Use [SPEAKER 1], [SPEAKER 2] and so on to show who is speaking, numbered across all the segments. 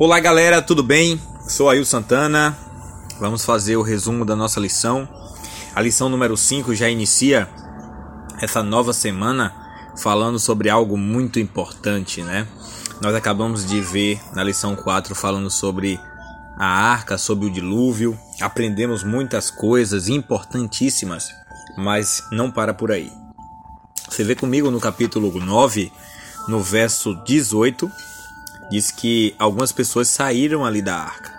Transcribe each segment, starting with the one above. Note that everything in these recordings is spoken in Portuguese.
[SPEAKER 1] Olá galera, tudo bem? Sou Ail Santana. Vamos fazer o resumo da nossa lição. A lição número 5 já inicia essa nova semana falando sobre algo muito importante, né? Nós acabamos de ver na lição 4 falando sobre a arca, sobre o dilúvio. Aprendemos muitas coisas importantíssimas, mas não para por aí. Você vê comigo no capítulo 9, no verso 18, diz que algumas pessoas saíram ali da arca,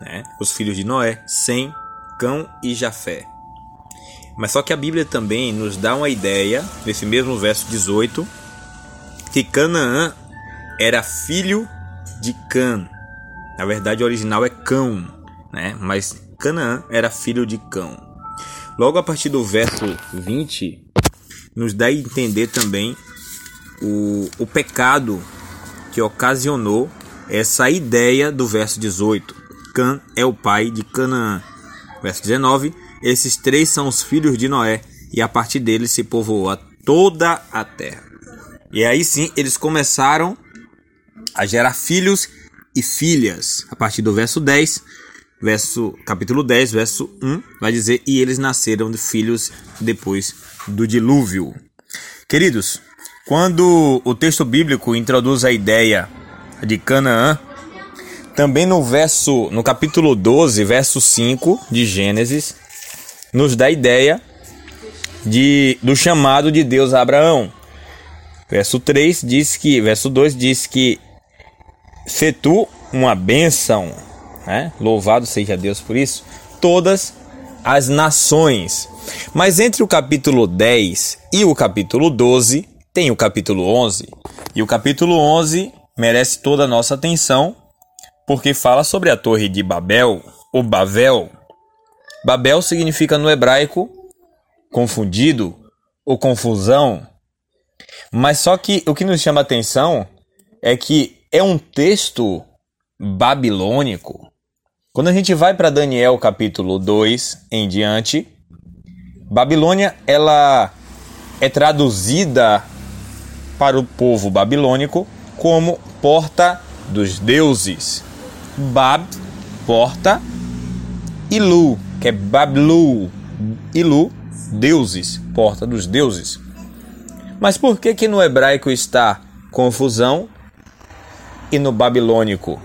[SPEAKER 1] né? Os filhos de Noé, Sem, Cão e Jafé. Mas só que a Bíblia também nos dá uma ideia, nesse mesmo verso 18, que Canaã era filho de Cã. Na verdade, o original é Cão, né? Mas Canaã era filho de Cão. Logo a partir do verso 20, nos dá a entender também o, o pecado que ocasionou essa ideia do verso 18. Cã é o pai de Canaã. Verso 19. Esses três são os filhos de Noé, e a partir deles se povoou toda a terra. E aí sim eles começaram a gerar filhos e filhas. A partir do verso 10, verso, capítulo 10, verso 1, vai dizer: E eles nasceram de filhos depois do dilúvio. Queridos, quando o texto bíblico introduz a ideia de Canaã, também no verso, no capítulo 12, verso 5 de Gênesis, nos dá a ideia de, do chamado de Deus a Abraão. Verso 3 diz que, verso 2 diz que se tu uma bênção, né? Louvado seja Deus por isso, todas as nações. Mas entre o capítulo 10 e o capítulo 12, tem o capítulo 11, e o capítulo 11 merece toda a nossa atenção, porque fala sobre a Torre de Babel, ou Babel. Babel significa no hebraico confundido ou confusão. Mas só que o que nos chama atenção é que é um texto babilônico. Quando a gente vai para Daniel capítulo 2 em diante, Babilônia ela é traduzida para o povo babilônico como porta dos deuses. Bab, porta, e Lu, que é Bablu, e Lu, deuses, porta dos deuses. Mas por que que no hebraico está confusão e no babilônico,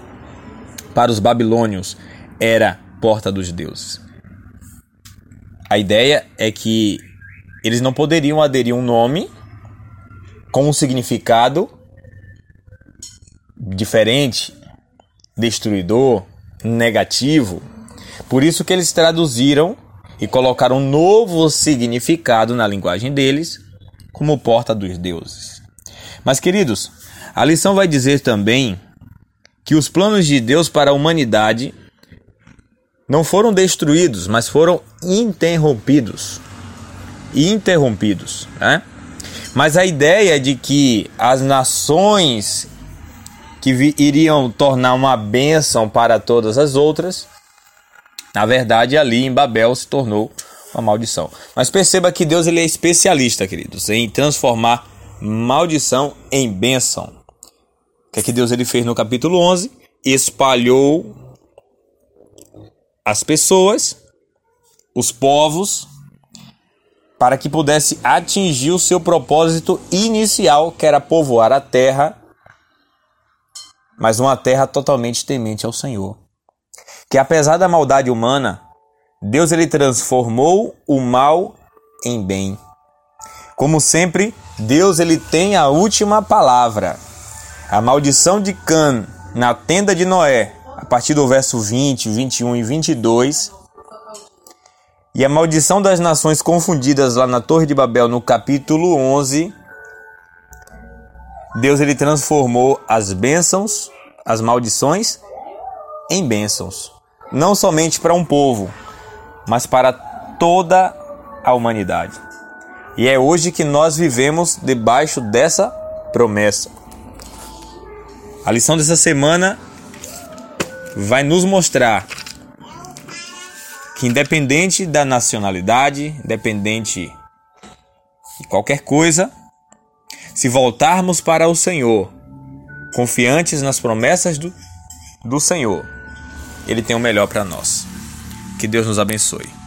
[SPEAKER 1] para os babilônios, era porta dos deuses? A ideia é que eles não poderiam aderir um nome com um significado diferente, destruidor, negativo. Por isso que eles traduziram e colocaram um novo significado na linguagem deles, como porta dos deuses. Mas queridos, a lição vai dizer também que os planos de Deus para a humanidade não foram destruídos, mas foram interrompidos. Interrompidos, né? Mas a ideia de que as nações que iriam tornar uma bênção para todas as outras, na verdade ali em Babel se tornou uma maldição. Mas perceba que Deus ele é especialista, queridos, em transformar maldição em bênção. O que é que Deus ele fez no capítulo 11? Espalhou as pessoas, os povos, para que pudesse atingir o seu propósito inicial, que era povoar a terra, mas uma terra totalmente temente ao Senhor. Que apesar da maldade humana, Deus ele transformou o mal em bem. Como sempre, Deus ele tem a última palavra. A maldição de Cã na tenda de Noé, a partir do verso 20, 21 e 22, e a maldição das nações confundidas lá na Torre de Babel, no capítulo 11, Deus ele transformou as bênçãos, as maldições, em bênçãos. Não somente para um povo, mas para toda a humanidade. E é hoje que nós vivemos debaixo dessa promessa. A lição dessa semana vai nos mostrar que independente da nacionalidade, independente de qualquer coisa, se voltarmos para o Senhor, confiantes nas promessas do, do Senhor, Ele tem o melhor para nós. Que Deus nos abençoe.